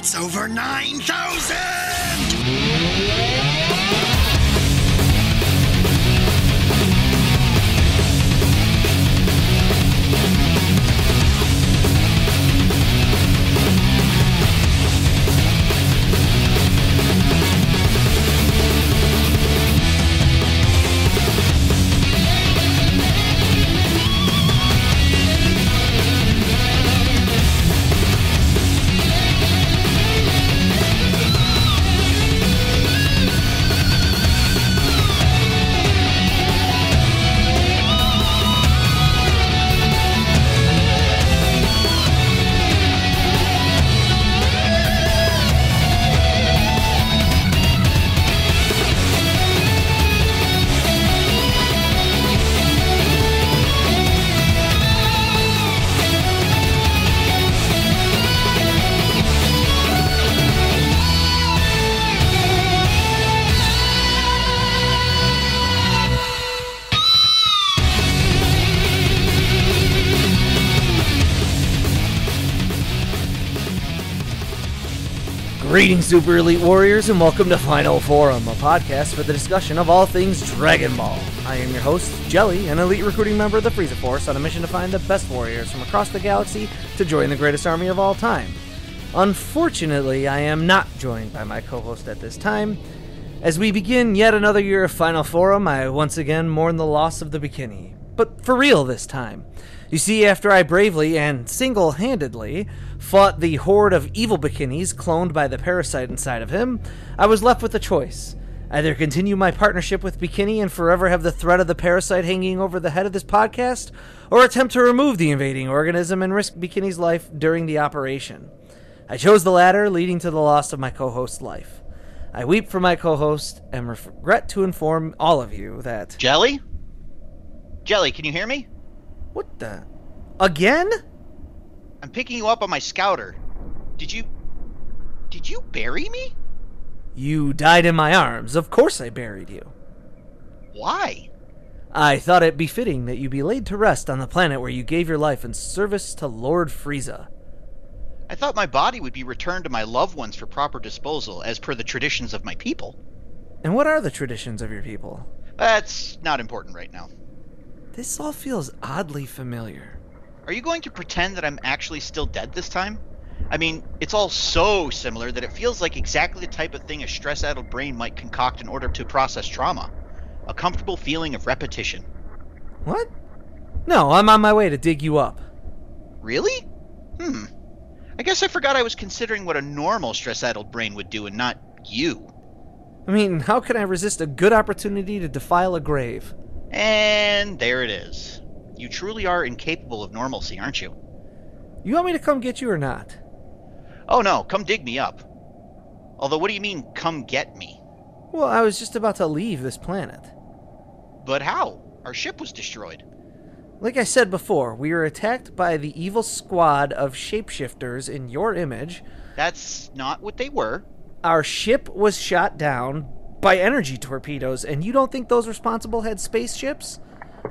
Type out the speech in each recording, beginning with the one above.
It's over 9,000! Greetings, Super Elite Warriors, and welcome to Final Forum, a podcast for the discussion of all things Dragon Ball. I am your host, Jelli, an elite recruiting member of the Frieza Force on a mission to find the best warriors from across the galaxy to join the greatest army of all time. Unfortunately, I am not joined by my co host at this time. As we begin yet another year of Final Forum, I once again mourn the loss of the Bekinney. But for real this time. You see, after I bravely and single handedly fought the horde of evil Bekinneys cloned by the parasite inside of him, I was left with a choice. Either continue my partnership with Bekinney and forever have the threat of the parasite hanging over the head of this podcast, or attempt to remove the invading organism and risk Bekinney's life during the operation. I chose the latter, leading to the loss of my co host's life. I weep for my co host and regret to inform all of you that. Jelli? Jelli, can you hear me? What the? Again? I'm picking you up on my scouter. Did you. Did you bury me? You died in my arms. Of course I buried you. Why? I thought it befitting that you be laid to rest on the planet where you gave your life in service to Lord Frieza. I thought my body would be returned to my loved ones for proper disposal, as per the traditions of my people. And what are the traditions of your people? That's not important right now. This all feels oddly familiar. Are you going to pretend that I'm actually still dead this time? I mean, it's all so similar that it feels like exactly the type of thing a stress addled brain might concoct in order to process trauma. A comfortable feeling of repetition. What? No, I'm on my way to dig you up. Really? Hmm. I guess I forgot I was considering what a normal stress addled brain would do and not you. I mean, how can I resist a good opportunity to defile a grave? And there it is. You truly are incapable of normalcy, aren't you? You want me to come get you or not? Oh no, come dig me up. Although, what do you mean, come get me? Well, I was just about to leave this planet. But how? Our ship was destroyed. Like I said before, we were attacked by the evil squad of shapeshifters in your image. That's not what they were. Our ship was shot down by energy torpedoes, and you don't think those responsible had spaceships?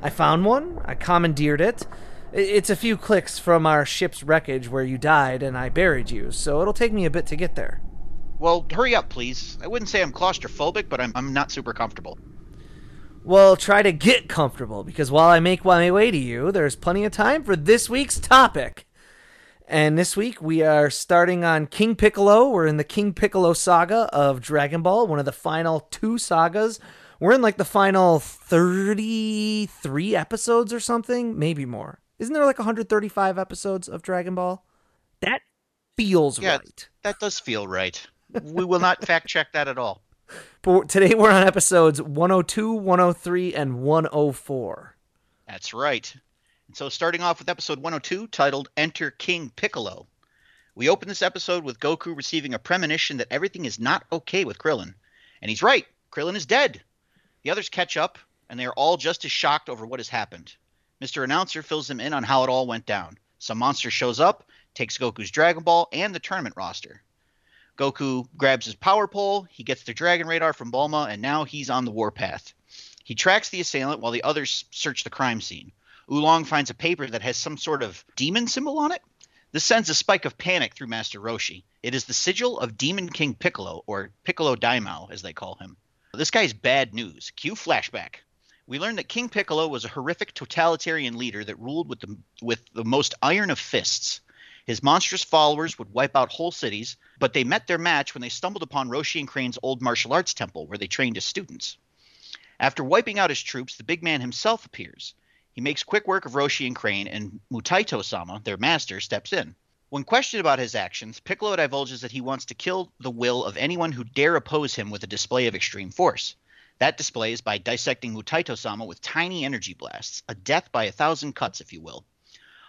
I found one, I commandeered it. It's a few clicks from our ship's wreckage where you died, and I buried you, so it'll take me a bit to get there. Well, hurry up, please. I wouldn't say I'm claustrophobic, but I'm, I'm not super comfortable. Well, try to get comfortable, because while I make my way to you, there's plenty of time for this week's topic. And this week we are starting on King Piccolo. We're in the King Piccolo saga of Dragon Ball, one of the final two sagas. We're in like the final 33 episodes or something, maybe more. Isn't there like 135 episodes of Dragon Ball? That feels Yeah, right. That does feel right. we will not fact check that at all. But today we're on episodes 102, 103, and 104. That's right. And so, starting off with episode 102, titled Enter King Piccolo. We open this episode with Goku receiving a premonition that everything is not okay with Krillin. And he's right, Krillin is dead. The others catch up, and they are all just as shocked over what has happened. Mr. Announcer fills them in on how it all went down. Some monster shows up, takes Goku's Dragon Ball and the tournament roster. Goku grabs his power pole, he gets the Dragon Radar from Bulma, and now he's on the warpath. He tracks the assailant while the others search the crime scene. Oolong finds a paper that has some sort of demon symbol on it. This sends a spike of panic through Master Roshi. It is the sigil of Demon King Piccolo, or Piccolo Daimao, as they call him. This guy's bad news. Cue flashback. We learn that King Piccolo was a horrific totalitarian leader that ruled with the, with the most iron of fists. His monstrous followers would wipe out whole cities, but they met their match when they stumbled upon Roshi and Crane's old martial arts temple where they trained as students. After wiping out his troops, the big man himself appears. He makes quick work of Roshi and Crane, and Mutaito sama, their master, steps in. When questioned about his actions, Piccolo divulges that he wants to kill the will of anyone who dare oppose him with a display of extreme force. That display is by dissecting Mutaito sama with tiny energy blasts, a death by a thousand cuts, if you will.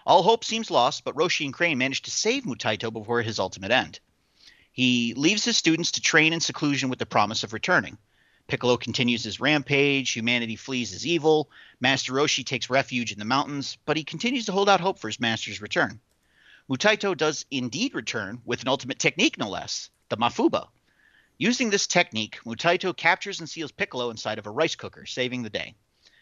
All hope seems lost, but Roshi and Crane manage to save Mutaito before his ultimate end. He leaves his students to train in seclusion with the promise of returning. Piccolo continues his rampage, humanity flees his evil, Master Roshi takes refuge in the mountains, but he continues to hold out hope for his master's return. Mutaito does indeed return with an ultimate technique, no less the Mafuba. Using this technique, Mutaito captures and seals Piccolo inside of a rice cooker, saving the day.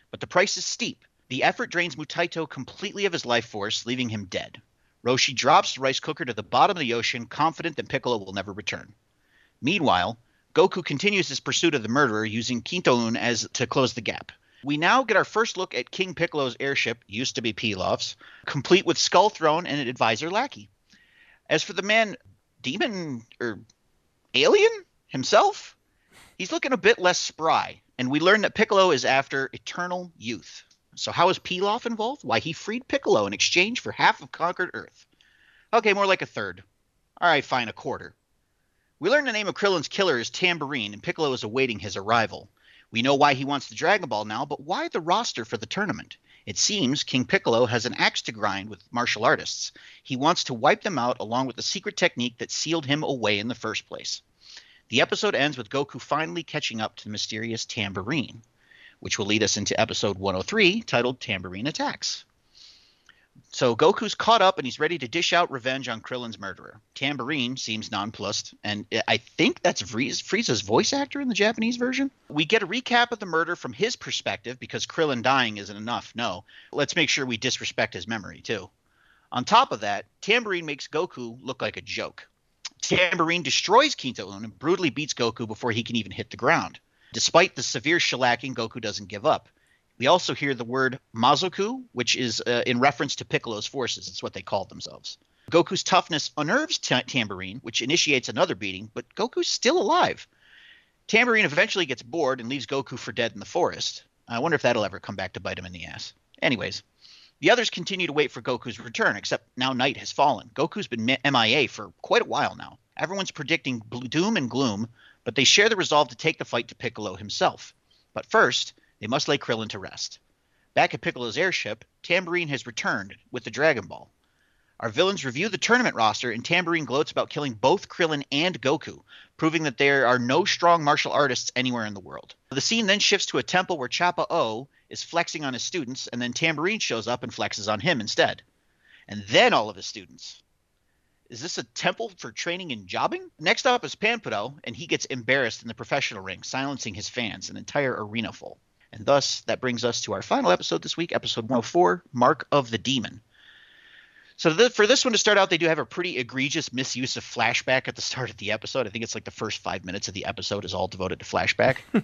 But the price is steep. The effort drains Mutaito completely of his life force, leaving him dead. Roshi drops the rice cooker to the bottom of the ocean, confident that Piccolo will never return. Meanwhile, Goku continues his pursuit of the murderer using Kinto-un as to close the gap. We now get our first look at King Piccolo's airship, used to be Pilaf's, complete with skull throne and an advisor lackey. As for the man, demon or alien himself, he's looking a bit less spry, and we learn that Piccolo is after eternal youth. So how is Pilaf involved? Why, he freed Piccolo in exchange for half of conquered Earth. Okay, more like a third. All right, fine, a quarter. We learn the name of Krillin's killer is Tambourine, and Piccolo is awaiting his arrival. We know why he wants the Dragon Ball now, but why the roster for the tournament? It seems King Piccolo has an axe to grind with martial artists. He wants to wipe them out along with the secret technique that sealed him away in the first place. The episode ends with Goku finally catching up to the mysterious Tambourine which will lead us into episode 103 titled Tambourine Attacks. So Goku's caught up and he's ready to dish out revenge on Krillin's murderer. Tambourine seems nonplussed, and I think that's Frieza's voice actor in the Japanese version. We get a recap of the murder from his perspective because Krillin dying isn't enough. No, let's make sure we disrespect his memory too. On top of that, Tambourine makes Goku look like a joke. Tambourine destroys Kinto-un and brutally beats Goku before he can even hit the ground. Despite the severe shellacking, Goku doesn't give up. We also hear the word Mazoku, which is uh, in reference to Piccolo's forces. It's what they called themselves. Goku's toughness unnerves T- Tambourine, which initiates another beating, but Goku's still alive. Tambourine eventually gets bored and leaves Goku for dead in the forest. I wonder if that'll ever come back to bite him in the ass. Anyways, the others continue to wait for Goku's return, except now night has fallen. Goku's been MIA for quite a while now. Everyone's predicting doom and gloom, but they share the resolve to take the fight to Piccolo himself. But first, they must lay Krillin to rest. Back at Piccolo's airship, Tambourine has returned with the Dragon Ball. Our villains review the tournament roster, and Tambourine gloats about killing both Krillin and Goku, proving that there are no strong martial artists anywhere in the world. The scene then shifts to a temple where Chappa O is flexing on his students, and then Tambourine shows up and flexes on him instead. And then all of his students. Is this a temple for training and jobbing? Next up is Panpado, and he gets embarrassed in the professional ring, silencing his fans, an entire arena full. And thus, that brings us to our final episode this week, episode 104 Mark of the Demon. So, the, for this one to start out, they do have a pretty egregious misuse of flashback at the start of the episode. I think it's like the first five minutes of the episode is all devoted to flashback.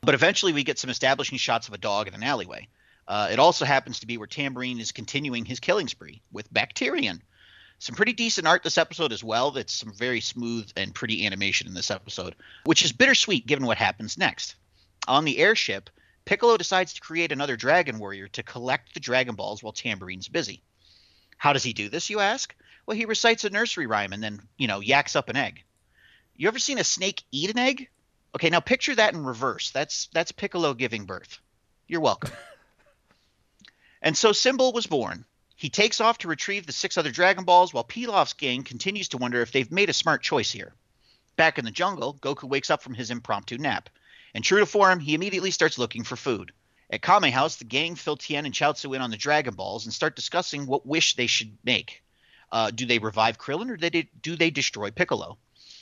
but eventually, we get some establishing shots of a dog in an alleyway. Uh, it also happens to be where Tambourine is continuing his killing spree with Bacterian some pretty decent art this episode as well. That's some very smooth and pretty animation in this episode, which is bittersweet given what happens next. On the airship, Piccolo decides to create another Dragon Warrior to collect the Dragon Balls while Tambourine's busy. How does he do this, you ask? Well, he recites a nursery rhyme and then, you know, yaks up an egg. You ever seen a snake eat an egg? Okay, now picture that in reverse. That's that's Piccolo giving birth. You're welcome. and so Symbol was born, he takes off to retrieve the six other Dragon Balls while Pilaf's gang continues to wonder if they've made a smart choice here. Back in the jungle, Goku wakes up from his impromptu nap. And true to form, he immediately starts looking for food. At Kame House, the gang fill Tien and Chiaotzu in on the Dragon Balls and start discussing what wish they should make. Uh, do they revive Krillin or do they destroy Piccolo?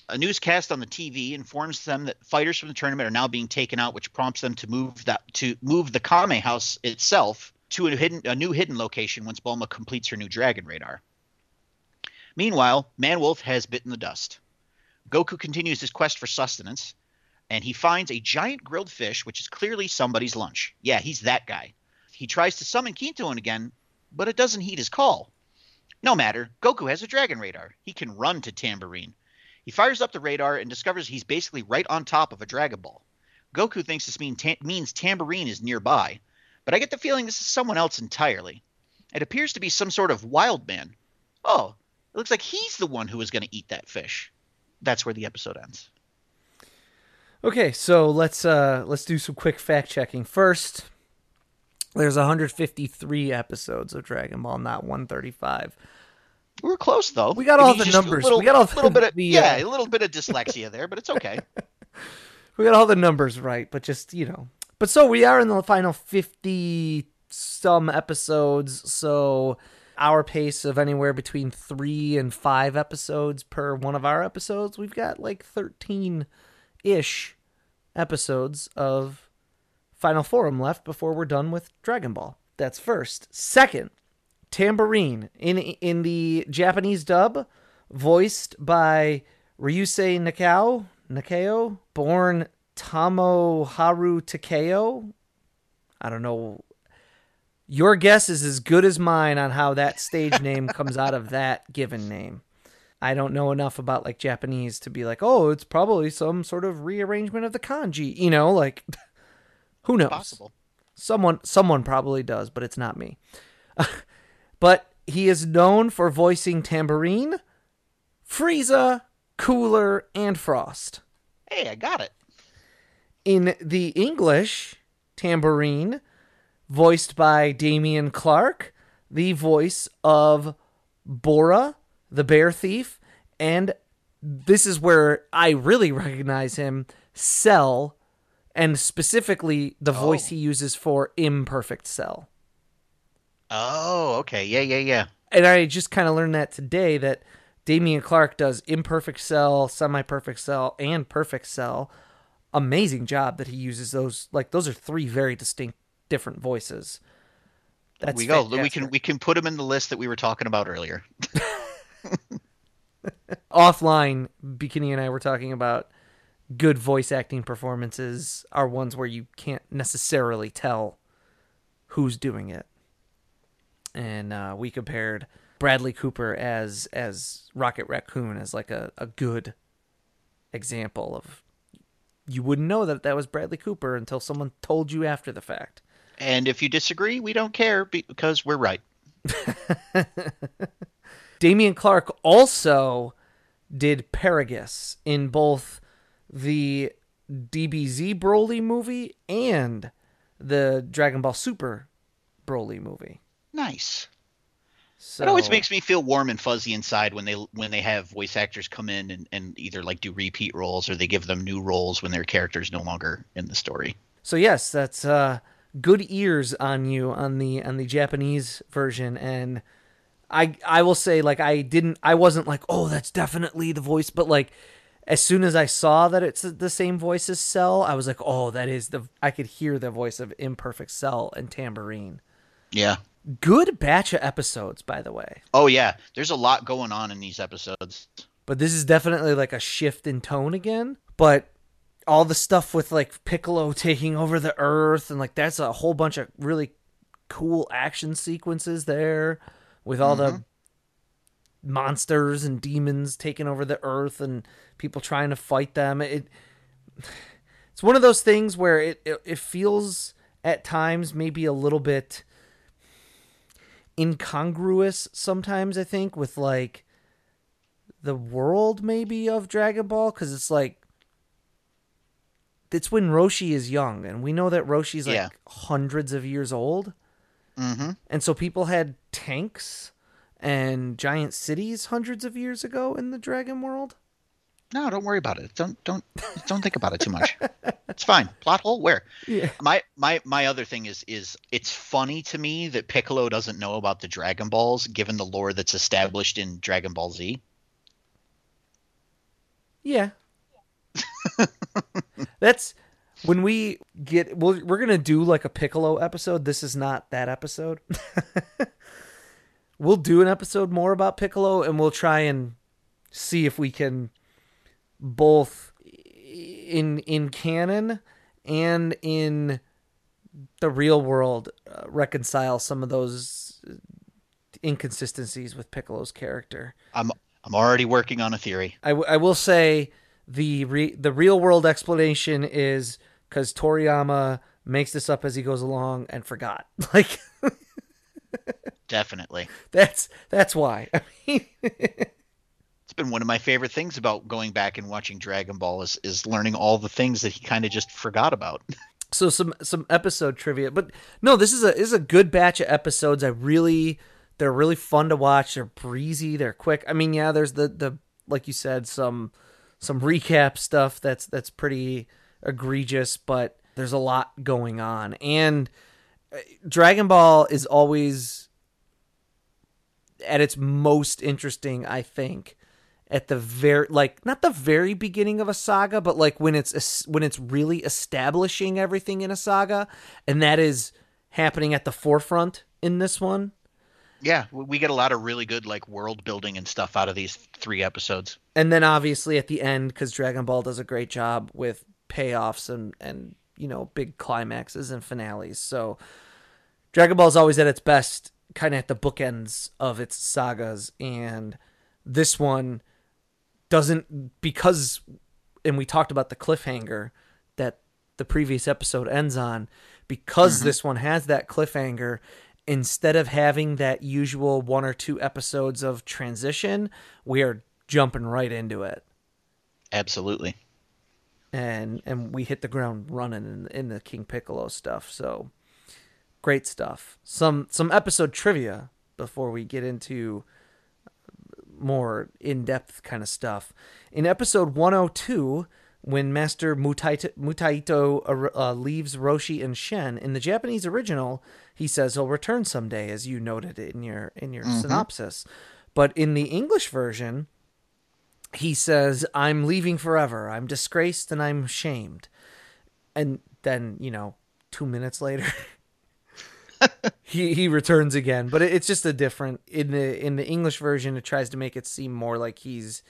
A newscast on the TV informs them that fighters from the tournament are now being taken out, which prompts them to move that to move the Kame House itself to a hidden a new hidden location once Bulma completes her new dragon radar. Meanwhile, Manwolf has bitten the dust. Goku continues his quest for sustenance, and he finds a giant grilled fish, which is clearly somebody's lunch. Yeah, he's that guy. He tries to summon Kinto-un again, but it doesn't heed his call. No matter, Goku has a dragon radar. He can run to Tambourine. He fires up the radar and discovers he's basically right on top of a Dragon Ball. Goku thinks this mean ta- means Tambourine is nearby, but I get the feeling this is someone else entirely. It appears to be some sort of wild man. Oh, it looks like he's the one who is going to eat that fish. That's where the episode ends. Okay, so let's uh let's do some quick fact checking. First, there's 153 episodes of Dragon Ball, not 135. We were close though. We got I all mean, the numbers. Little, We got all the- little bit of the, yeah, uh, a little bit of dyslexia there, but it's okay. We got all the numbers right, but just, you know. But so we are in the final 50 some episodes, so our pace of anywhere between 3 and 5 episodes per one of our episodes. We've got like 13-ish episodes of Final Forum left before we're done with Dragon Ball. That's first. Second, Tambourine in in the Japanese dub, voiced by Ryusei Nakao, Nakao, born Tomoharu Takeo. I don't know. Your guess is as good as mine on how that stage name comes out of that given name. I don't know enough about like Japanese to be like, oh, it's probably some sort of rearrangement of the kanji. You know, like who knows? Possible. Someone someone probably does, but it's not me. but he is known for voicing Tambourine, Frieza, Cooler, and Frost. Hey, I got it. In the English, Tambourine, voiced by Damian Clark, the voice of Bora, the bear thief, and this is where I really recognize him, Cell, and specifically the oh. voice Oh. he uses for Imperfect Cell. Oh, okay. Yeah, yeah, yeah. and I just kind of learned that today that Damian Clark does imperfect cell, semi perfect cell, and perfect cell. Amazing job that he uses those. Like those are three very distinct, different voices. That's we go. We can we can put him in the list that we were talking about earlier. offline. Bekinney and I were talking about good voice acting performances are ones where you can't necessarily tell who's doing it. And uh, we compared Bradley Cooper as as Rocket Raccoon as like a, a good example of you wouldn't know that that was Bradley Cooper until someone told you after the fact. And if you disagree, we don't care because we're right. Damian Clark also did Paragus in both the DBZ Broly movie and the Dragon Ball Super Broly movie. Nice. So It always makes me feel warm and fuzzy inside when they when they have voice actors come in and, and either like do repeat roles or they give them new roles when their character's no longer in the story. So yes, that's uh, good ears on you on the on the Japanese version, and I I will say like I didn't I wasn't like oh that's definitely the voice, but like as soon as I saw that it's the same voice as Cell, I was like oh that is the I could hear the voice of Imperfect Cell and Tambourine. Yeah. Good batch of episodes, by the way. Oh yeah. There's a lot going on in these episodes. But this is definitely like a shift in tone again. But all the stuff with like Piccolo taking over the Earth and like that's a whole bunch of really cool action sequences there with all the monsters and demons taking over the Earth and people trying to fight them. It it's one of those things where it it, it feels at times maybe a little bit incongruous sometimes I think with like the world maybe of Dragon Ball because it's like it's when Roshi is young and we know that Roshi's like Yeah. hundreds of years old Mm-hmm. and so people had tanks and giant cities hundreds of years ago in the Dragon world. No, don't worry about it. Don't don't don't think about it too much. It's fine. Plot hole where? Yeah. My my my other thing is is it's funny to me that Piccolo doesn't know about the Dragon Balls given the lore that's established in Dragon Ball Z. Yeah. That's when we get we're, we're going to do like a Piccolo episode. This is not that episode. we'll do an episode more about Piccolo, and we'll try and see if we can both in in canon and in the real world uh, reconcile some of those inconsistencies with Piccolo's character. I'm I'm already working on a theory. I, w- I will say the re- the real world explanation is because Toriyama makes this up as he goes along and forgot. Like Definitely. that's that's why. I mean, It's been one of my favorite things about going back and watching Dragon Ball is is learning all the things that he kind of just forgot about. so some some episode trivia, but no, this is a this is a good batch of episodes. I really they're really fun to watch. They're breezy. They're quick. I mean, yeah, there's the the like you said some some recap stuff that's that's pretty egregious, but there's a lot going on. And Dragon Ball is always at its most interesting, I think, at the very like not the very beginning of a saga, but like when it's when it's really establishing everything in a saga, and that is happening at the forefront in this one. Yeah, we get a lot of really good like world building and stuff out of these three episodes. And then obviously at the end, because Dragon Ball does a great job with payoffs and and you know big climaxes and finales. So Dragon Ball is always at its best, kind of at the bookends of its sagas, and this one doesn't because, and we talked about the cliffhanger that the previous episode ends on. Because mm-hmm. this one has that cliffhanger, instead of having that usual one or two episodes of transition, we are jumping right into it. Absolutely. And and we hit the ground running in, in the King Piccolo stuff. So great stuff. Some some episode trivia before we get into more in-depth kind of stuff. In episode 102, when Master Mutaito, Mutaito uh, leaves Roshi and Shen in the Japanese original, he says he'll return someday, as you noted in your in your mm-hmm. synopsis. But in the English version, he says, "I'm leaving forever. I'm disgraced and I'm shamed." And then, you know, two minutes later, he he returns again. But it's just a different in the in the English version. It tries to make it seem more like he's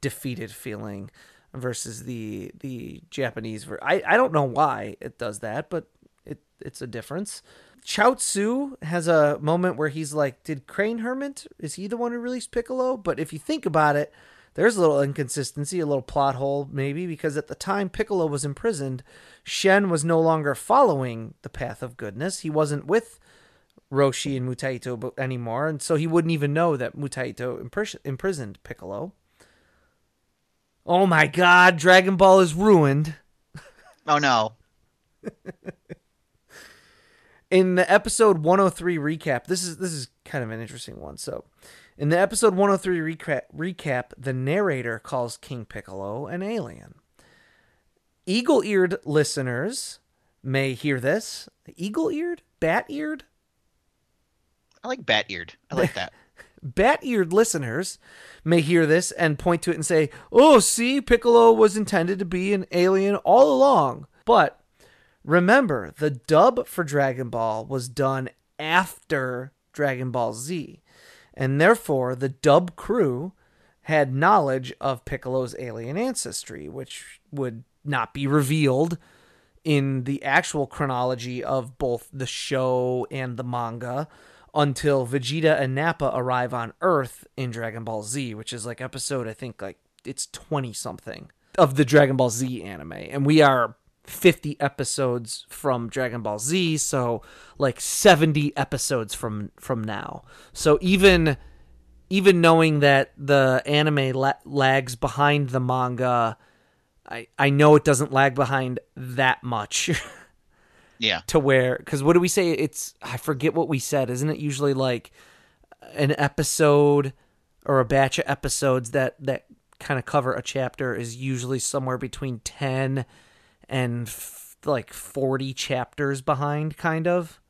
defeated feeling versus the the Japanese version. I I don't know why it does that, but it it's a difference. Chiaotzu has a moment where he's like, "Did Crane Hermit is he the one who released Piccolo?" But if you think about it, there's a little inconsistency, a little plot hole maybe because at the time Piccolo was imprisoned, Shen was no longer following the path of goodness. He wasn't with Roshi and Mutaito anymore, and so he wouldn't even know that Mutaito imprisoned Piccolo. Oh my god, Dragon Ball is ruined. Oh no. in the episode 103 recap, this is this is kind of an interesting one. So, in the episode 103 recap, recap the narrator calls King Piccolo an alien. Eagle-eared listeners may hear this. Eagle-eared, bat-eared. I like bat-eared. I like that. bat-eared listeners may hear this and point to it and say, "Oh, see, Piccolo was intended to be an alien all along." But Remember, the dub for Dragon Ball was done after Dragon Ball Z, and therefore the dub crew had knowledge of Piccolo's alien ancestry, which would not be revealed in the actual chronology of both the show and the manga until Vegeta and Nappa arrive on Earth in Dragon Ball Z, which is like episode, I think, like it's 20 something of the Dragon Ball Z anime. And we are 50 episodes from Dragon Ball Z, so like 70 episodes from from now. So even even knowing that the anime la- lags behind the manga, I I know it doesn't lag behind that much. yeah. To where cuz what do we say it's I forget what we said. Isn't it usually like an episode or a batch of episodes that that kind of cover a chapter is usually somewhere between 10 and f- like 40 chapters behind kind of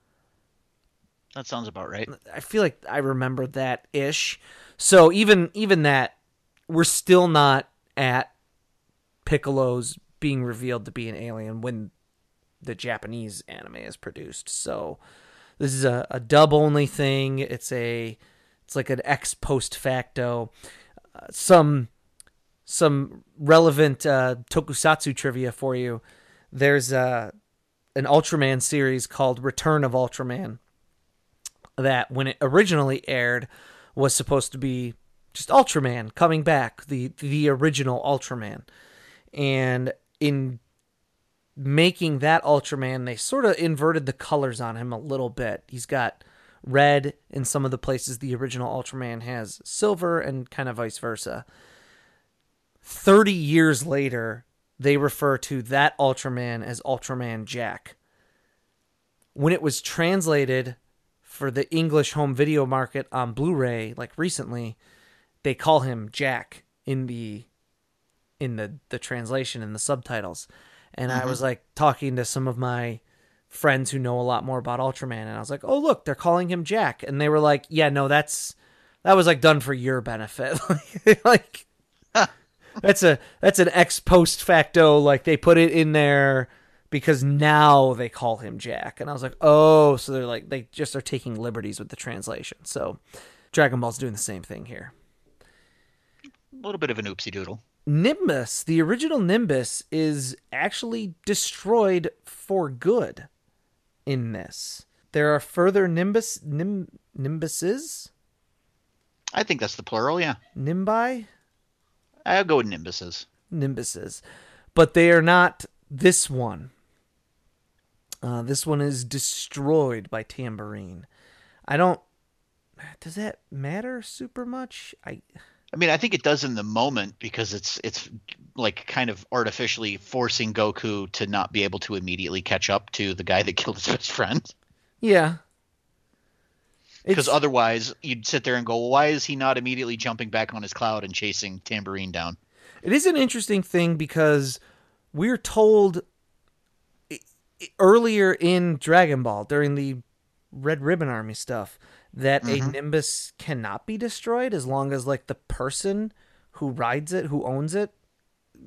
that sounds about right i feel like i remember that ish so even even that we're still not at piccolo's being revealed to be an alien when the japanese anime is produced so this is a, a dub only thing it's a It's like an ex post facto. Uh, some some relevant uh, tokusatsu trivia for you. There's uh, an Ultraman series called Return of Ultraman that when it originally aired was supposed to be just Ultraman coming back, the the original Ultraman. And in making that Ultraman, they sort of inverted the colors on him a little bit. He's got red in some of the places the original Ultraman has silver and kind of vice versa. 30 years later, they refer to that Ultraman as Ultraman Jack. When it was translated for the English home video market on Blu-ray like recently, they call him Jack in the in the the translation and the subtitles. And I was mm-hmm. like talking to some of my friends who know a lot more about Ultraman and I was like, "Oh, look, they're calling him Jack." And they were like, "Yeah, no, that's that was like done for your benefit." like that's a that's an ex post facto like they put it in there because now they call him Jack. And I was like, "Oh, so they're like they just are taking liberties with the translation." So Dragon Ball's doing the same thing here. A little bit of an oopsie doodle. Nimbus, the original Nimbus, is actually destroyed for good in this. There are further Nimbus nim, Nimbuses, I think that's the plural, yeah. Nimbi, I'll go with Nimbuses. Nimbuses, but they are not this one. Uh, this one is destroyed by Tambourine. I don't. Does that matter super much? I I mean, I think it does in the moment because it's it's like kind of artificially forcing Goku to not be able to immediately catch up to the guy that killed his best friend. yeah. Because otherwise, you'd sit there and go, well, "Why is he not immediately jumping back on his cloud and chasing Tambourine down?" It is an interesting thing because we're told earlier in Dragon Ball during the Red Ribbon Army stuff that a Mhm. Nimbus cannot be destroyed as long as like the person who rides it, who owns it,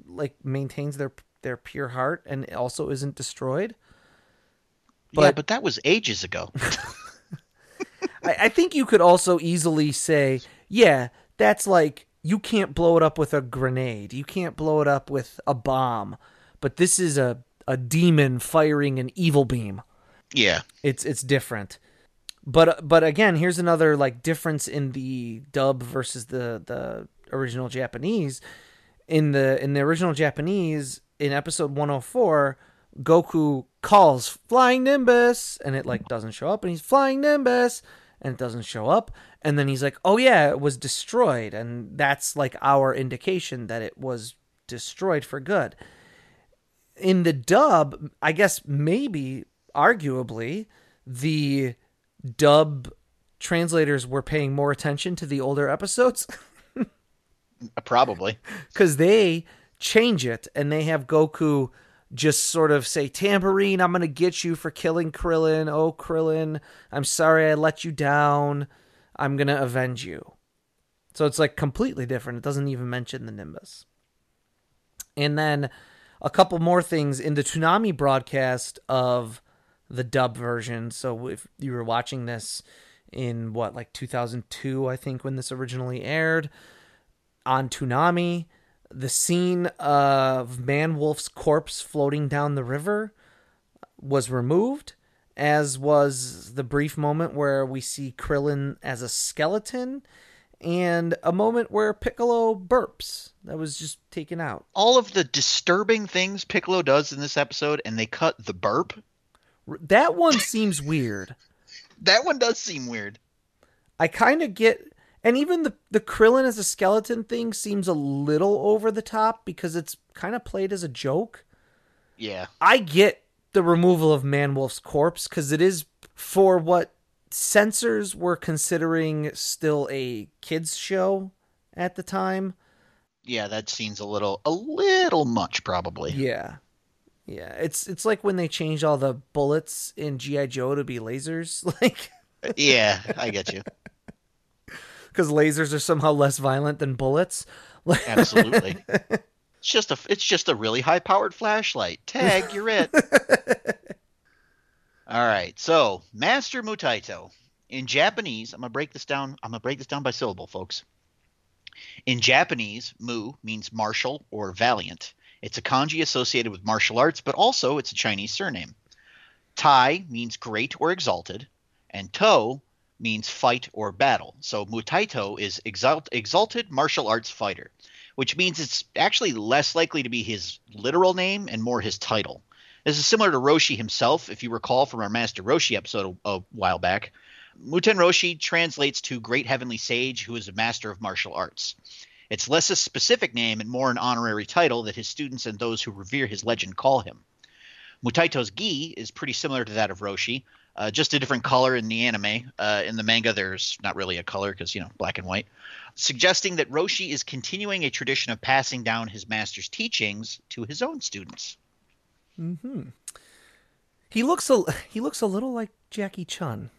like maintains their their pure heart and also isn't destroyed. yeah, But- but that was ages ago. I, I think you could also easily say, yeah, that's like you can't blow it up with a grenade. You can't blow it up with a bomb. But this is a, a demon firing an evil beam. yeah, It's it's different. But uh, but again, here's another like difference in the dub versus the the original Japanese. In the in the original Japanese, in episode 104, Goku calls flying Nimbus and it like doesn't show up and he's flying Nimbus and it doesn't show up and then he's like, "Oh yeah, it was destroyed." And that's like our indication that it was destroyed for good. In the dub, I guess maybe arguably the dub translators were paying more attention to the older episodes probably. because they change it and they have Goku just sort of say, Tambourine, I'm going to get you for killing Krillin. Oh, Krillin, I'm sorry I let you down. I'm going to avenge you. So it's like completely different. It doesn't even mention the Nimbus. And then a couple more things in the Toonami broadcast of the dub version. So if you were watching this in what, like 2002, I think, when this originally aired on Toonami, the scene of Man Wolf's corpse floating down the river was removed, as was the brief moment where we see Krillin as a skeleton and a moment where Piccolo burps. That was just taken out. All of the disturbing things Piccolo does in this episode, and they cut the burp. That one seems weird. That one does seem weird. I kind of get, and even the the Krillin as a skeleton thing seems a little over the top because it's kind of played as a joke. Yeah, I get the removal of Man Wolf's corpse because it is for what censors were considering still a kids show at the time. yeah, that seems a little, a little much, probably. Yeah. Yeah, it's it's like when they changed all the bullets in GI Joe to be lasers, like yeah, I get you. because lasers are somehow less violent than bullets. Absolutely. It's just a, it's just a really high-powered flashlight. Tag, you're it. All right, so Master Mutaito. In Japanese, I'm gonna break this down. I'm gonna break this down by syllable, folks. In Japanese, mu means martial or valiant. It's a kanji associated with martial arts, but also it's a Chinese surname. Tai means great or exalted, and to means fight or battle. So Mutaito is exalt- exalted martial arts fighter, which means it's actually less likely to be his literal name and more his title. This is similar to Roshi himself, if you recall from our Master Roshi episode a, a while back. Muten Roshi translates to Great Heavenly Sage, who is a master of martial arts. It's less a specific name and more an honorary title that his students and those who revere his legend call him. Mutaito's gi is pretty similar to that of Roshi, uh, just a different color in the anime. Uh, in the manga, there's not really a color because, you know, black and white, suggesting that Roshi is continuing a tradition of passing down his master's teachings to his own students. Mm hmm. He looks a he looks a little like Jackie Chun.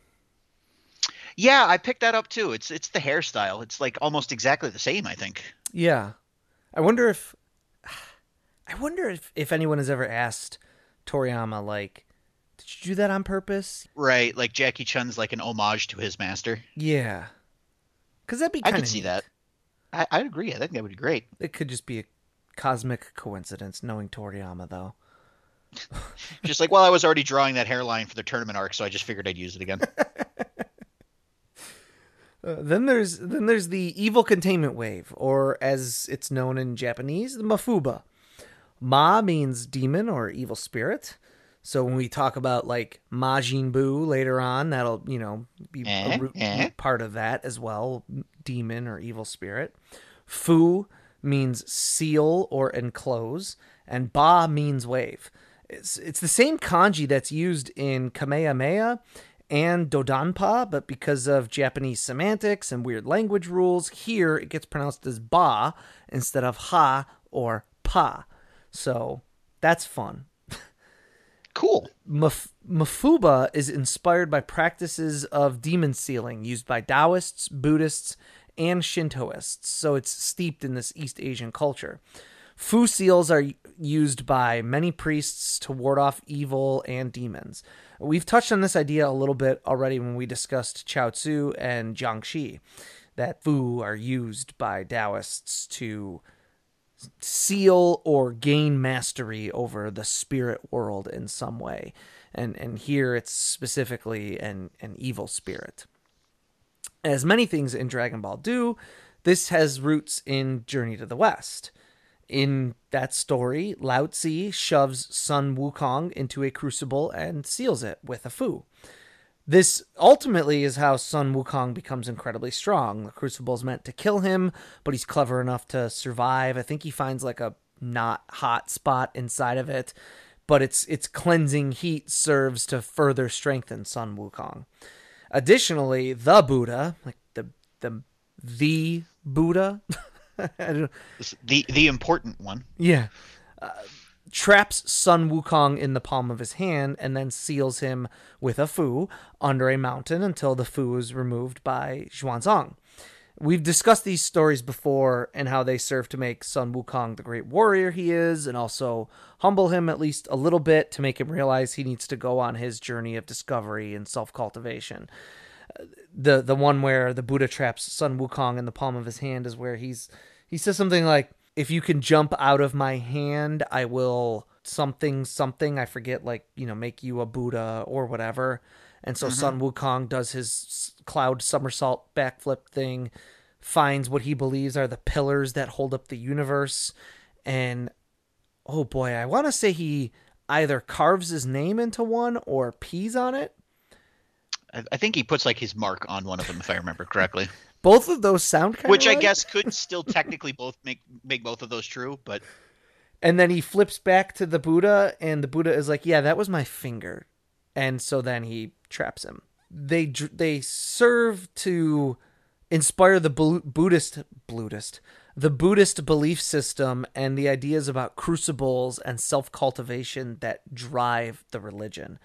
Yeah, I picked that up too. It's it's the hairstyle. It's like almost exactly the same, I think. Yeah. I wonder if I wonder if if anyone has ever asked Toriyama like did you do that on purpose? Right, like Jackie Chun's like an homage to his master. Yeah. Cuz that'd be I could see that. I, I'd agree. I think that would be great. It could just be a cosmic coincidence knowing Toriyama though. Just like, well, I was already drawing that hairline for the tournament arc, so I just figured I'd use it again. Uh, then there's then there's the evil containment wave, or as it's known in Japanese, the mafuba. Ma means demon or evil spirit. So when we talk about like Majin Buu later on, that'll you know be Eh, a root, eh. part of that as well, demon or evil spirit. Fu means seal or enclose, and Ba means wave. It's it's the same kanji that's used in Kamehameha and Dodonpa, but because of Japanese semantics and weird language rules, here it gets pronounced as Ba instead of Ha or Pa. So that's fun. cool. Maf- Mafuba is inspired by practices of demon sealing used by Taoists, Buddhists, and Shintoists, so it's steeped in this East Asian culture. Fu seals are used by many priests to ward off evil and demons. We've touched on this idea a little bit already when we discussed Chiaotzu and Jiangshi, that Fu are used by Taoists to seal or gain mastery over the spirit world in some way. And and here it's specifically an, an evil spirit. As many things in Dragon Ball do, this has roots in Journey to the West. In that story, Lao Tzu shoves Sun Wukong into a crucible and seals it with a fu. This ultimately is how Sun Wukong becomes incredibly strong. The crucible is meant to kill him, but he's clever enough to survive. I think he finds like a not hot spot inside of it, but its its cleansing heat serves to further strengthen Sun Wukong. Additionally, the Buddha, like the the the Buddha, The the important one. yeah. Uh, traps Sun Wukong in the palm of his hand and then seals him with a fu under a mountain until the fu is removed by Xuanzang. We've discussed these stories before and how they serve to make Sun Wukong the great warrior he is and also humble him at least a little bit to make him realize he needs to go on his journey of discovery and self-cultivation the the one where the Buddha traps Sun Wukong in the palm of his hand is where he's he says something like, "If you can jump out of my hand, I will something something." I forget, like you know, make you a Buddha or whatever. And so mm-hmm. Sun Wukong does his cloud somersault backflip thing, finds what he believes are the pillars that hold up the universe, and oh boy, I want to say he either carves his name into one or pees on it. I, think he puts like his mark on one of them, if I remember correctly. Both of those sound kind Which I guess could still technically both make make both of those true, but And then he flips back to the Buddha, and the Buddha is like, "Yeah, that was my finger," and so then he traps him. They they serve to inspire the Bu- Buddhist Buddhist the Buddhist belief system and the ideas about crucibles and self cultivation that drive the religion.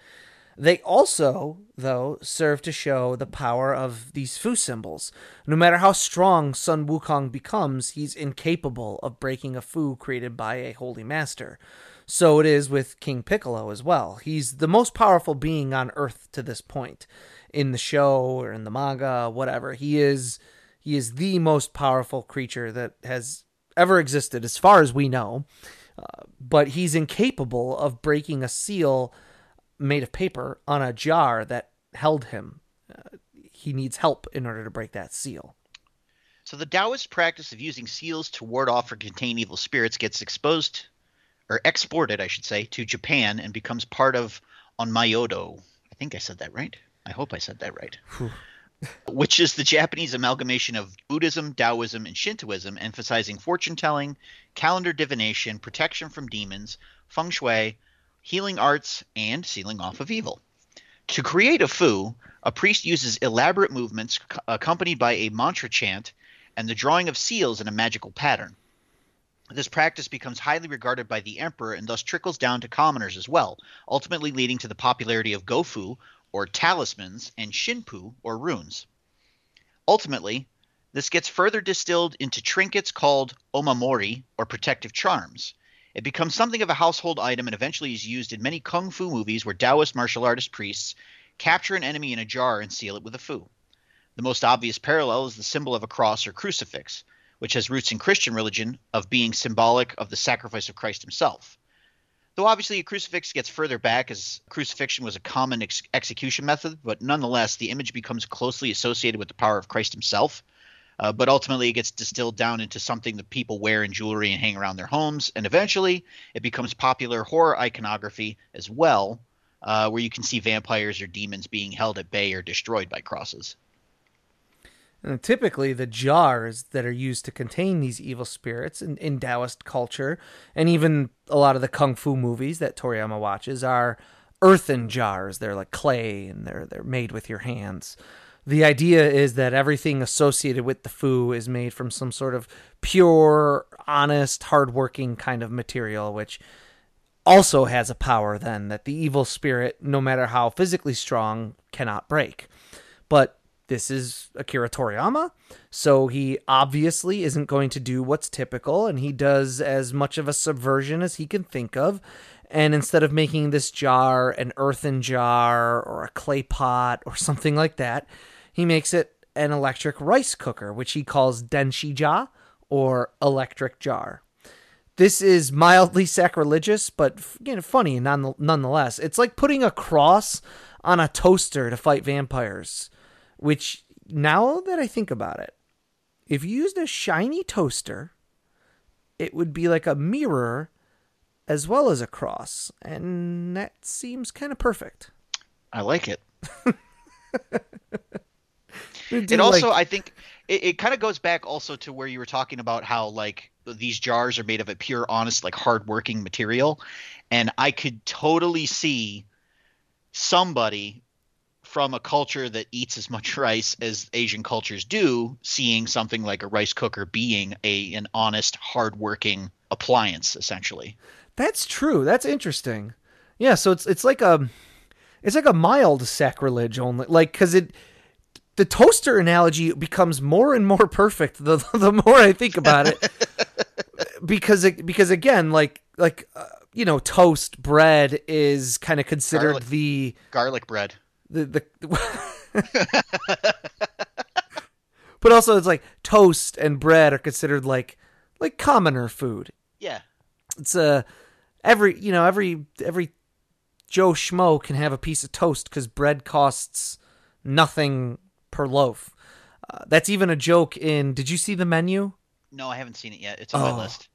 They also, though, serve to show the power of these Fu symbols. No matter how strong Sun Wukong becomes, he's incapable of breaking a Fu created by a holy master. So it is with King Piccolo as well. He's the most powerful being on Earth to this point. In the show or in the manga, whatever. He is he is the most powerful creature that has ever existed as far as we know. Uh, but he's incapable of breaking a seal made of paper on a jar that held him. Uh, he needs help in order to break that seal. So the Taoist practice of using seals to ward off or contain evil spirits gets exposed or exported, I should say, to Japan and becomes part of Onmyodo. I think I said that right. I hope I said that right. Which is the Japanese amalgamation of Buddhism, Taoism, and Shintoism, emphasizing fortune telling, calendar divination, protection from demons, feng shui, healing arts, and sealing off of evil. To create a fu, a priest uses elaborate movements accompanied by a mantra chant and the drawing of seals in a magical pattern. This practice becomes highly regarded by the emperor and thus trickles down to commoners as well, ultimately leading to the popularity of gofu, or talismans, and shinpu, or runes. Ultimately, this gets further distilled into trinkets called omamori, or protective charms. It becomes something of a household item and eventually is used in many kung fu movies where Taoist martial artist priests capture an enemy in a jar and seal it with a fu. The most obvious parallel is the symbol of a cross or crucifix, which has roots in Christian religion of being symbolic of the sacrifice of Christ himself. Though obviously a crucifix gets further back as crucifixion was a common ex- execution method, but nonetheless the image becomes closely associated with the power of Christ himself. Uh, but ultimately it gets distilled down into something that people wear in jewelry and hang around their homes, and eventually it becomes popular horror iconography as well, uh, where you can see vampires or demons being held at bay or destroyed by crosses. And typically, the jars that are used to contain these evil spirits in, in Taoist culture, and even a lot of the kung fu movies that Toriyama watches, are earthen jars. They're like clay, and they're they're made with your hands. The idea is that everything associated with the fu is made from some sort of pure, honest, hardworking kind of material, which also has a power then that the evil spirit, no matter how physically strong, cannot break. But this is Akira Toriyama, so he obviously isn't going to do what's typical, and he does as much of a subversion as he can think of. And instead of making this jar an earthen jar or a clay pot or something like that, he makes it an electric rice cooker, which he calls denshija or electric jar. This is mildly sacrilegious, but you know, funny nonetheless. It's like putting a cross on a toaster to fight vampires. Which, now that I think about it, if you used a shiny toaster, it would be like a mirror as well as a cross. And that seems kind of perfect. I like it. it also, like... I think, it, it kind of goes back also to where you were talking about how, like, these jars are made of a pure, honest, like, hardworking material. And I could totally see somebody from a culture that eats as much rice as Asian cultures do, seeing something like a rice cooker being a an honest, hardworking appliance, essentially. That's true. That's interesting. Yeah, so it's it's like a it's like a mild sacrilege only, like because it the toaster analogy becomes more and more perfect the the more I think about it. because it, because again, like like uh, you know, toast bread is kind of considered garlic, the garlic bread the the but also it's like toast and bread are considered like like commoner food. Yeah. It's a uh, every you know every every Joe schmo can have a piece of toast because bread costs nothing per loaf. Uh, that's even a joke in. Did you see the menu? No, I haven't seen it yet. It's on oh. my list.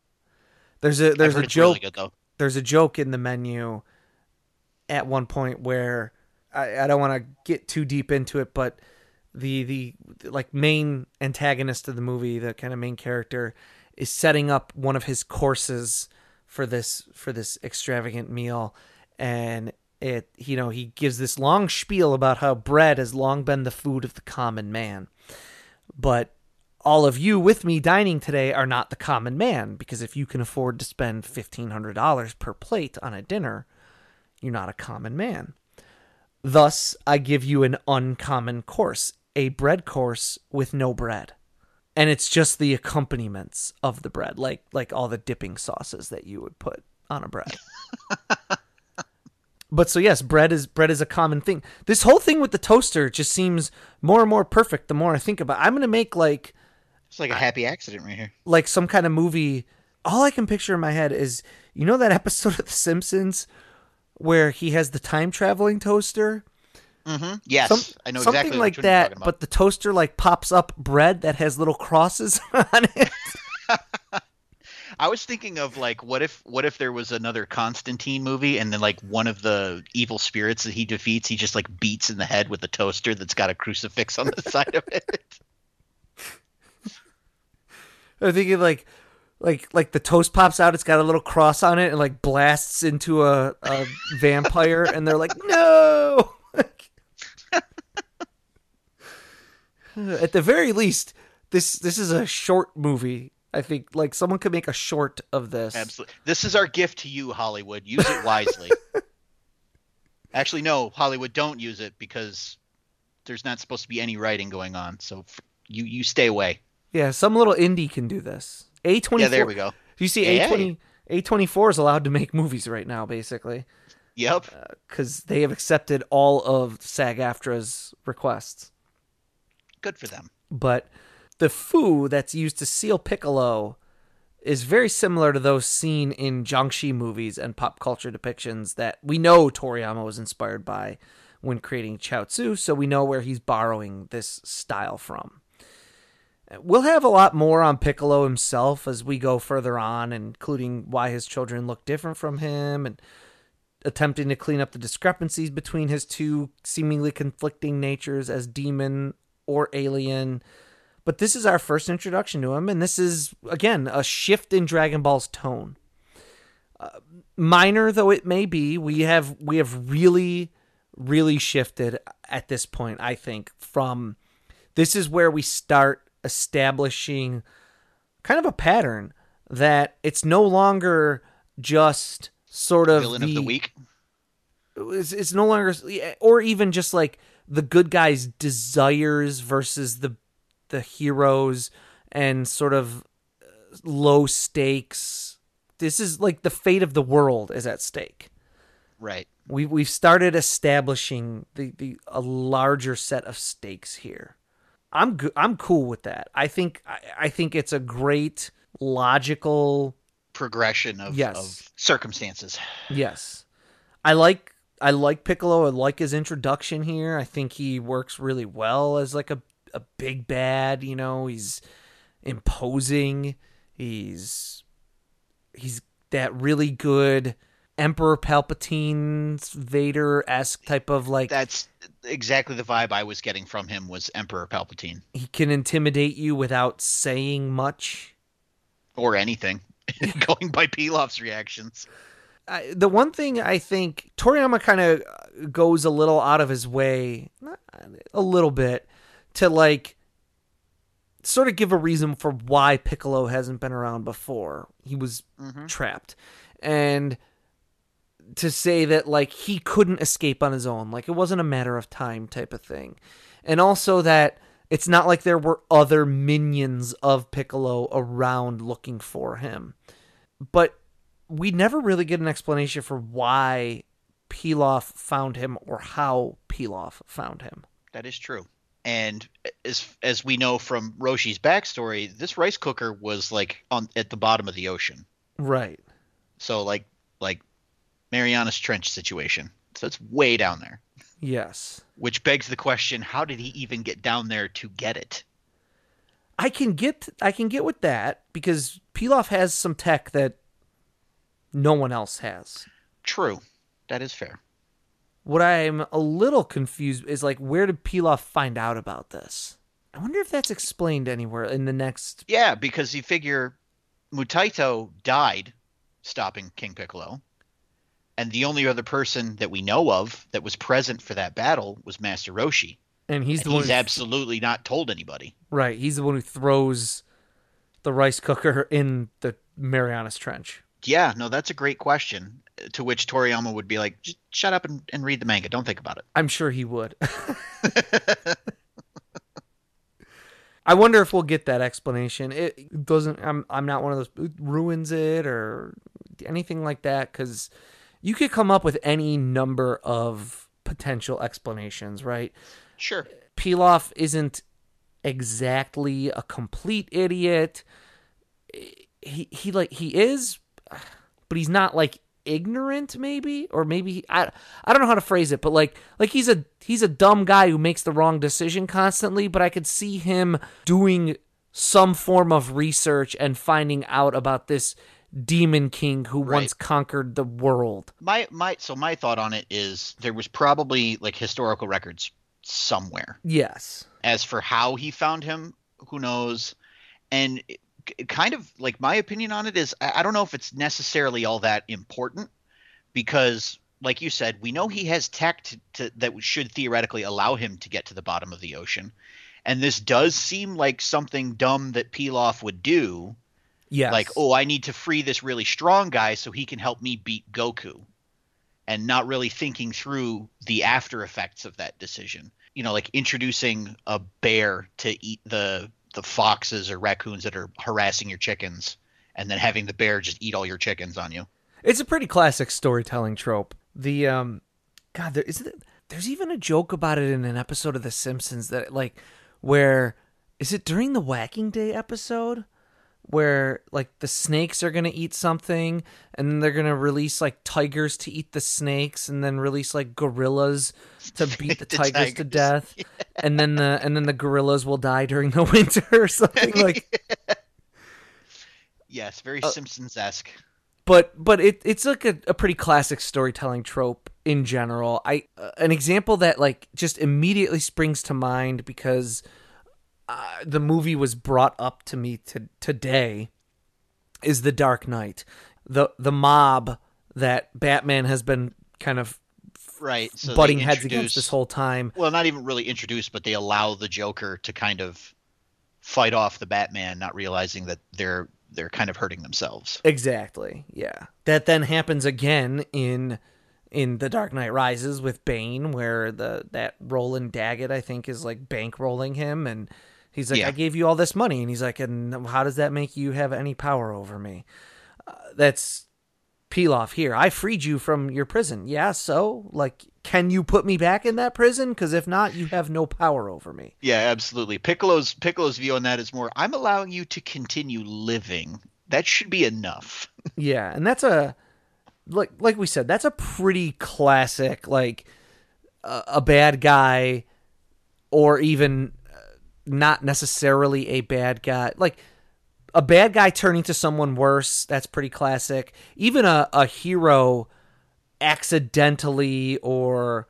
There's a there's a joke. Really good, there's a joke in the menu at one point where I, I don't want to get too deep into it, but the the like main antagonist of the movie, the kind of main character, is setting up one of his courses for this for this extravagant meal, and it you know he gives this long spiel about how bread has long been the food of the common man, but all of you with me dining today are not the common man because if you can afford to spend $1500 per plate on a dinner you're not a common man Thus, I give you an uncommon course, a bread course with no bread. And it's just the accompaniments of the bread, like like all the dipping sauces that you would put on a bread. but so yes, bread is bread is a common thing. This whole thing with the toaster just seems more and more perfect the more I think about. It. I'm gonna make like It's like a happy accident right here. like some kind of movie. All I can picture in my head is you know that episode of The Simpsons where he has the time traveling toaster. Mm-hmm. Yes, Some- I know something exactly like which one you're that, but the toaster like pops up bread that has little crosses on it. I was thinking of like, what if, what if there was another Constantine movie, and then like one of the evil spirits that he defeats, he just like beats in the head with a toaster that's got a crucifix on the side of it. I'm thinking like like like the toast pops out, it's got a little cross on it and like blasts into a, a vampire and they're like, No At the very least, this this is a short movie. I think like someone could make a short of this. Absolutely. This is our gift to you, Hollywood. Use it wisely. Actually, no, Hollywood, don't use it because there's not supposed to be any writing going on. So f- you you stay away. Yeah, some little indie can do this. A twenty Yeah, there we go. You see, A twenty A twenty four is allowed to make movies right now, basically, Yep. Uh, because they have accepted all of SAG-AFTRA's requests. Good for them. But the fu that's used to seal Piccolo is very similar to those seen in Jiangshi movies and pop culture depictions that we know Toriyama was inspired by when creating Chiaotzu, so we know where he's borrowing this style from. We'll have a lot more on Piccolo himself as we go further on, including why his children look different from him and attempting to clean up the discrepancies between his two seemingly conflicting natures as demon or alien. But this is our first introduction to him, and this is, again, a shift in Dragon Ball's tone. Uh, minor though it may be, we have we have really, really shifted at this point. I think from this is where we start establishing kind of a pattern that it's no longer just sort of Villain of the week. it's, it's no longer or even just like the good guy's desires versus the the heroes and sort of low stakes this is like the fate of the world is at stake Right. we we've started establishing the, the a larger set of stakes here i'm go- i'm cool with that i think I, I think it's a great logical Progression of, Yes. of circumstances. Yes. I like I like Piccolo. I like his introduction here. I think he works really well as like a a big bad, you know, he's imposing. He's he's that really good Emperor Palpatine's Vader esque type of like That's exactly the vibe I was getting from him was Emperor Palpatine he can intimidate you without saying much. or anything. Going by Pilaf's reactions. I, the one thing I think Toriyama kind of goes a little out of his way, not a little bit, to like sort of give a reason for why Piccolo hasn't been around before. He was Mhm. trapped, and to say that like he couldn't escape on his own, like it wasn't a matter of time type of thing, and also that it's not like there were other minions of Piccolo around looking for him. But we never really get an explanation for why Pilaf found him or how Pilaf found him. That is true. And as as we know from Roshi's backstory, this rice cooker was like on at the bottom of the ocean. Right. So like like Marianas Trench situation. So it's way down there. Yes. Which begs the question, how did he even get down there to get it? I can get I can get with that because Pilaf has some tech that no one else has. True. That is fair. What I'm a little confused is like where did Pilaf find out about this? I wonder if that's explained anywhere in the next Yeah, because you figure Mutaito died stopping King Piccolo. And the only other person that we know of that was present for that battle was Master Roshi. and he's And the one he's who- absolutely not told anybody. right, he's the one who throws the rice cooker in the Marianas Trench. Yeah, no, that's a great question. To which Toriyama would be like, just shut up and, and read the manga. Don't think about it. I'm sure he would. I wonder if we'll get that explanation. It doesn't. I'm. I'm not one of those it ruins it or anything like that because you could come up with any number of potential explanations, right? sure. Pilaf isn't exactly a complete idiot. He he like he is, but he's not like ignorant maybe or maybe he, I I don't know how to phrase it, but like like he's a he's a dumb guy who makes the wrong decision constantly, but I could see him doing some form of research and finding out about this demon king who Right. once conquered the world. My my so my thought on it is there was probably like historical records somewhere. Yes. As for how he found him, who knows? And kind of like my opinion on it is I don't know if it's necessarily all that important because like you said, we know he has tech to, to, that should theoretically allow him to get to the bottom of the ocean. And this does seem like something dumb that Pilaf would do. Yes. Like, oh, I need to free this really strong guy so he can help me beat Goku. And not really thinking through the after effects of that decision. You know, like introducing a bear to eat the the foxes or raccoons that are harassing your chickens and then having the bear just eat all your chickens on you. It's a pretty classic storytelling trope. The um god there is it, there's even a joke about it in an episode of The Simpsons that like where is it during the Whacking Day episode where like the snakes are going to eat something and then they're going to release like tigers to eat the snakes and then release like gorillas to beat the, The tigers, to tigers. death and then the and then the gorillas will die during the winter or something like Yes, very Uh, Simpsons esque. but but it it's like a, a pretty classic storytelling trope in general i uh, an example that like just immediately springs to mind because uh, the movie was brought up to me to, today is the dark knight the the mob that batman has been kind of Right. So butting heads against this whole time well, not even really introduced, but they allow the Joker to kind of fight off the Batman, not realizing that they're they're kind of hurting themselves. Exactly. Yeah. That then happens again in in The Dark Knight Rises with Bane where the that Roland Daggett I think is like bankrolling him and he's like Yeah. I gave you all this money and he's like and how does that make you have any power over me? Uh, that's Pilaf here. I freed you from your prison. Yeah, so like can you put me back in that prison cuz if not you have no power over me. Yeah, absolutely. Piccolo's Piccolo's view on that is more I'm allowing you to continue living. That should be enough. Yeah, and that's a like like we said, that's a pretty classic like a, a bad guy or even uh, not necessarily a bad guy. Like a bad guy turning to someone worse, that's pretty classic. Even a, a hero accidentally or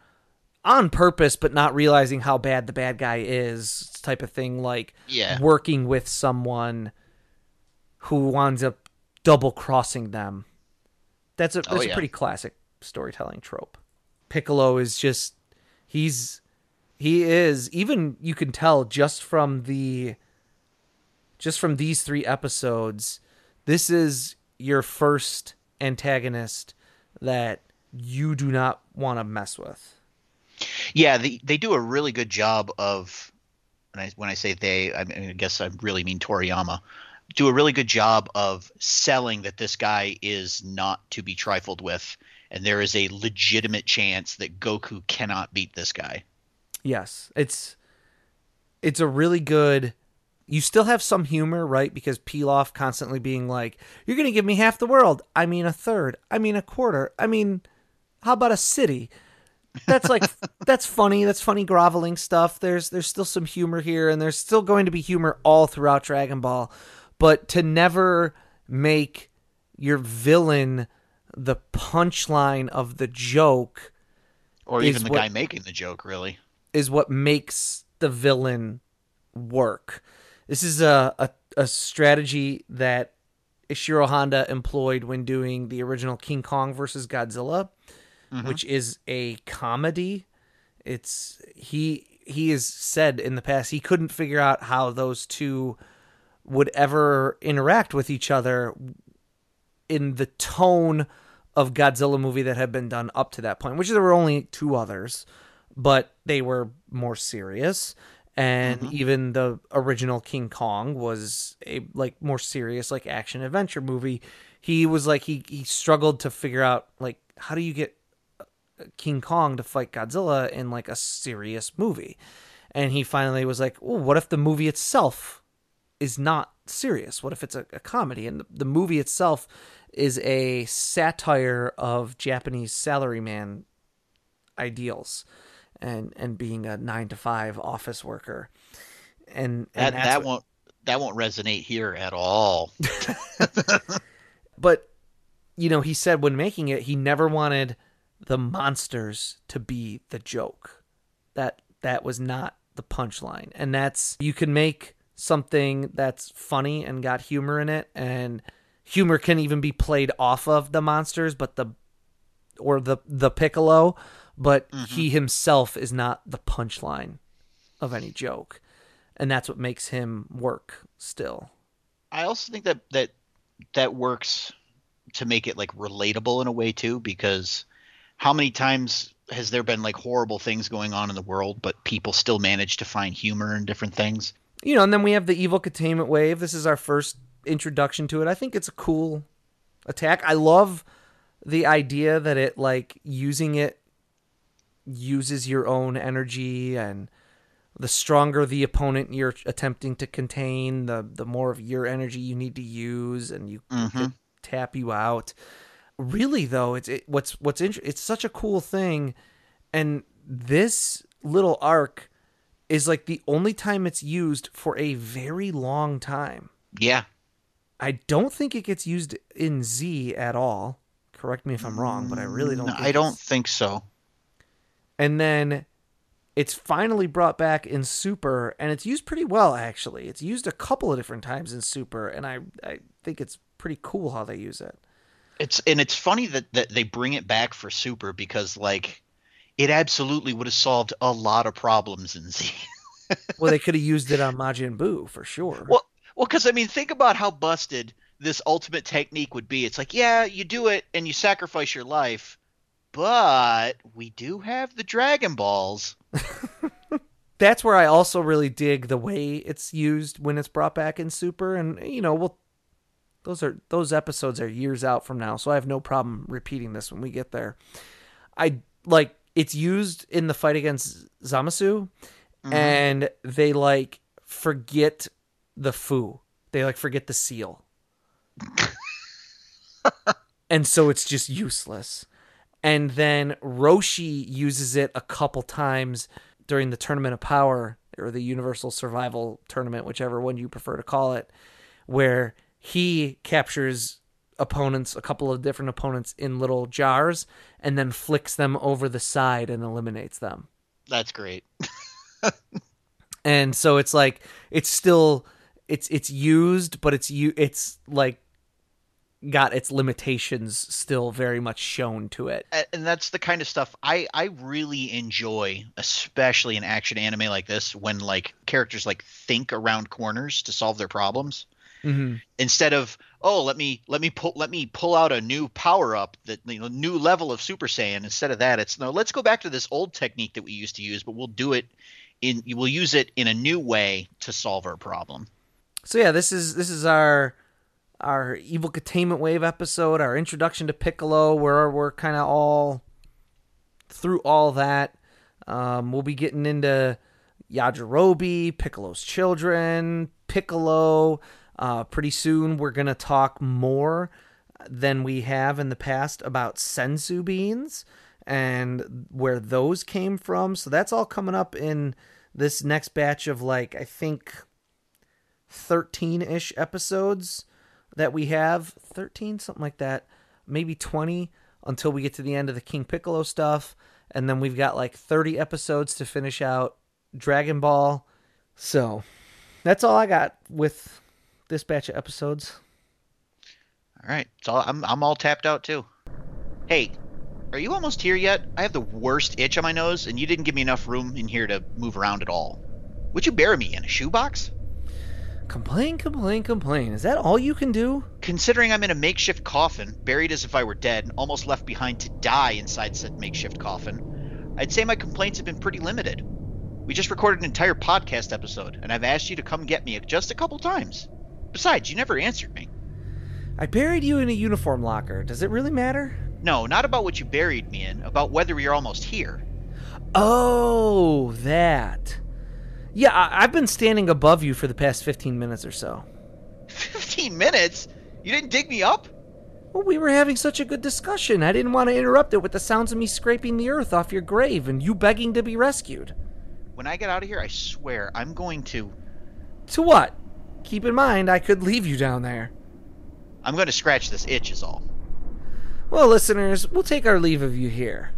on purpose but not realizing how bad the bad guy is type of thing like Yeah. working with someone who winds up double crossing them. That's a Oh, that's a pretty classic storytelling trope. Piccolo is just he's he is even you can tell just from the just from these three episodes this is your first antagonist that you do not want to mess with. Yeah, they they do a really good job of when I when I say they, I, mean, I guess I really mean Toriyama. Do a really good job of selling that this guy is not to be trifled with, and there is a legitimate chance that Goku cannot beat this guy. Yes, it's it's a really good. You still have some humor, right? Because Pilaf constantly being like, "You're gonna give me half the world. I mean a third. I mean a quarter. I mean, how about a city?" That's like that's funny. That's funny groveling stuff. There's there's still some humor here, and there's still going to be humor all throughout Dragon Ball, but to never make your villain the punchline of the joke Or even the what- guy making the joke, really. Is what makes the villain work. This is a, a, a strategy that Ishiro Honda employed when doing the original King Kong versus Godzilla, mm-hmm. which is a comedy. It's he he has said in the past he couldn't figure out how those two would ever interact with each other in the tone of Godzilla movie that had been done up to that point, which there were only two others, but they were more serious. And Mhm. even the original King Kong was a like more serious like action adventure movie. He was like he he struggled to figure out like how do you get King Kong to fight Godzilla in like a serious movie. And he finally was like, "Oh, what if the movie itself is not serious? What if it's a, a comedy?" And the, the movie itself is a satire of Japanese salaryman ideals and and being a 9 to 5 office worker. And, That and that's that what- won't that won't resonate here at all. but you know he said when making it he never wanted the monsters to be the joke that that was not the punchline and that's you can make something that's funny and got humor in it and humor can even be played off of the monsters but the or the the piccolo but mm-hmm. he himself is not the punchline of any joke and that's what makes him work still I also think that that that works to make it like relatable in a way too because how many times has there been like horrible things going on in the world but people still manage to find humor in different things? you know, and then we have the evil containment wave. This is our first introduction to it. I think it's a cool attack. I love the idea that it like using it uses your own energy and the stronger the opponent you're attempting to contain, the the more of your energy you need to use and you Mhm. tap you out. Really though, it's it, what's what's int- it's such a cool thing and this little arc is like the only time it's used for a very long time. Yeah. I don't think it gets used in Z at all. Correct me if I'm wrong, but I really don't. No, think I don't it's- think so. And then it's finally brought back in Super, and it's used pretty well actually. It's used a couple of different times in Super, and I I think it's pretty cool how they use it. It's and it's funny that that they bring it back for Super because like it absolutely would have solved a lot of problems in Z. Well, they could have used it on Majin Buu for sure. Well, well, because I mean, think about how busted this ultimate technique would be. It's like, yeah, you do it and you sacrifice your life, but we do have the Dragon Balls. that's where I also really dig the way it's used when it's brought back in Super, and you know, we'll those are those episodes are years out from now, so I have no problem repeating this when we get there. I like it's used in the fight against Zamasu, mm-hmm. and they like forget the fu. They like forget the seal. and so it's just useless. And then Roshi uses it a couple times during the Tournament of Power or the Universal Survival Tournament, whichever one you prefer to call it, where he captures opponents, a couple of different opponents in little jars, and then flicks them over the side and eliminates them. That's great. And so it's like it's still it's it's used, but it's you it's like got its limitations still very much shown to it. And that's the kind of stuff I I really enjoy, especially in action anime like this, when like characters like think around corners to solve their problems. Mm-hmm. instead of oh let me let me pull let me pull out a new power up that you know new level of super saiyan instead of that it's no let's go back to this old technique that we used to use but we'll do it in we'll use it in a new way to solve our problem So yeah, this is this is our our evil containment wave episode, our introduction to Piccolo, where we're kind of all through all that. Um, we'll be getting into Yajirobe, Piccolo's children, Piccolo. Uh, pretty soon, we're gonna talk more than we have in the past about senzu beans and where those came from. So that's all coming up in this next batch of like I think 13-ish episodes that we have 13 something like that maybe 20 until we get to the end of the king piccolo stuff. And then we've got like 30 episodes to finish out dragon ball. So that's all i got with this batch of episodes. All right. So i'm i'm all tapped out too. Hey are you almost here yet? I have the worst itch on my nose and you didn't give me enough room in here to move around at all. Would you bury me in a shoebox Complain, complain, complain. Is that all you can do? Considering I'm in a makeshift coffin, buried as if I were dead, and almost left behind to die inside said makeshift coffin, I'd say my complaints have been pretty limited. We just recorded an entire podcast episode, and I've asked you to come get me just a couple times. Besides, you never answered me. I buried you in a uniform locker. Does it really matter? No, not about what you buried me in, about whether you're almost here. Oh, that. Yeah, I- I've been standing above you for the past 15 minutes or so. 15 minutes? You didn't dig me up? Well, we were having such a good discussion. I didn't want to interrupt it with the sounds of me scraping the earth off your grave and you begging to be rescued. When I get out of here, I swear I'm going to. To what? Keep in mind, I could leave you down there. I'm going to scratch this itch, is all. Well, listeners, we'll take our leave of you here.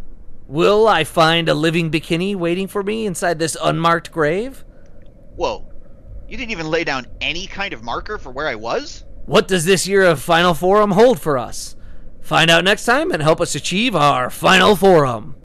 Will I find a living Bekinney waiting for me inside this unmarked grave? Whoa. You didn't even lay down any kind of marker for where I was? What does this year of Final Forum hold for us? Find out next time and help us achieve our Final Forum.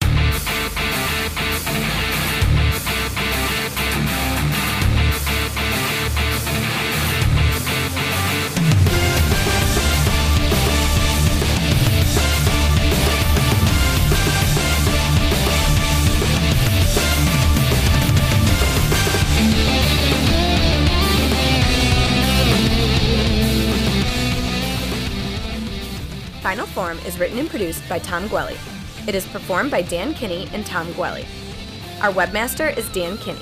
Is written and produced by Tom Gwelly. It is performed by Dan Kinney and Tom Gwelly. Our webmaster is Dan Kinney.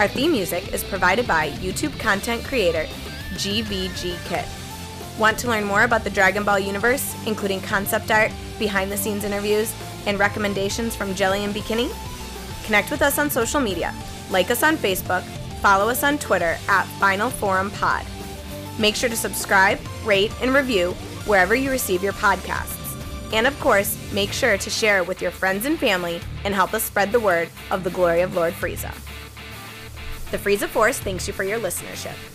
Our theme music is provided by YouTube content creator GVG Kit. Want to learn more about the Dragon Ball universe, including concept art, behind the scenes interviews, and recommendations from Jelli and Bekinney? Connect with us on social media. Like us on Facebook, follow us on Twitter at Final Forum Pod. Make sure to subscribe, rate, and review wherever you receive your podcasts. And of course, make sure to share it with your friends and family and help us spread the word of the glory of Lord Frieza. The Frieza Force thanks you for your listenership.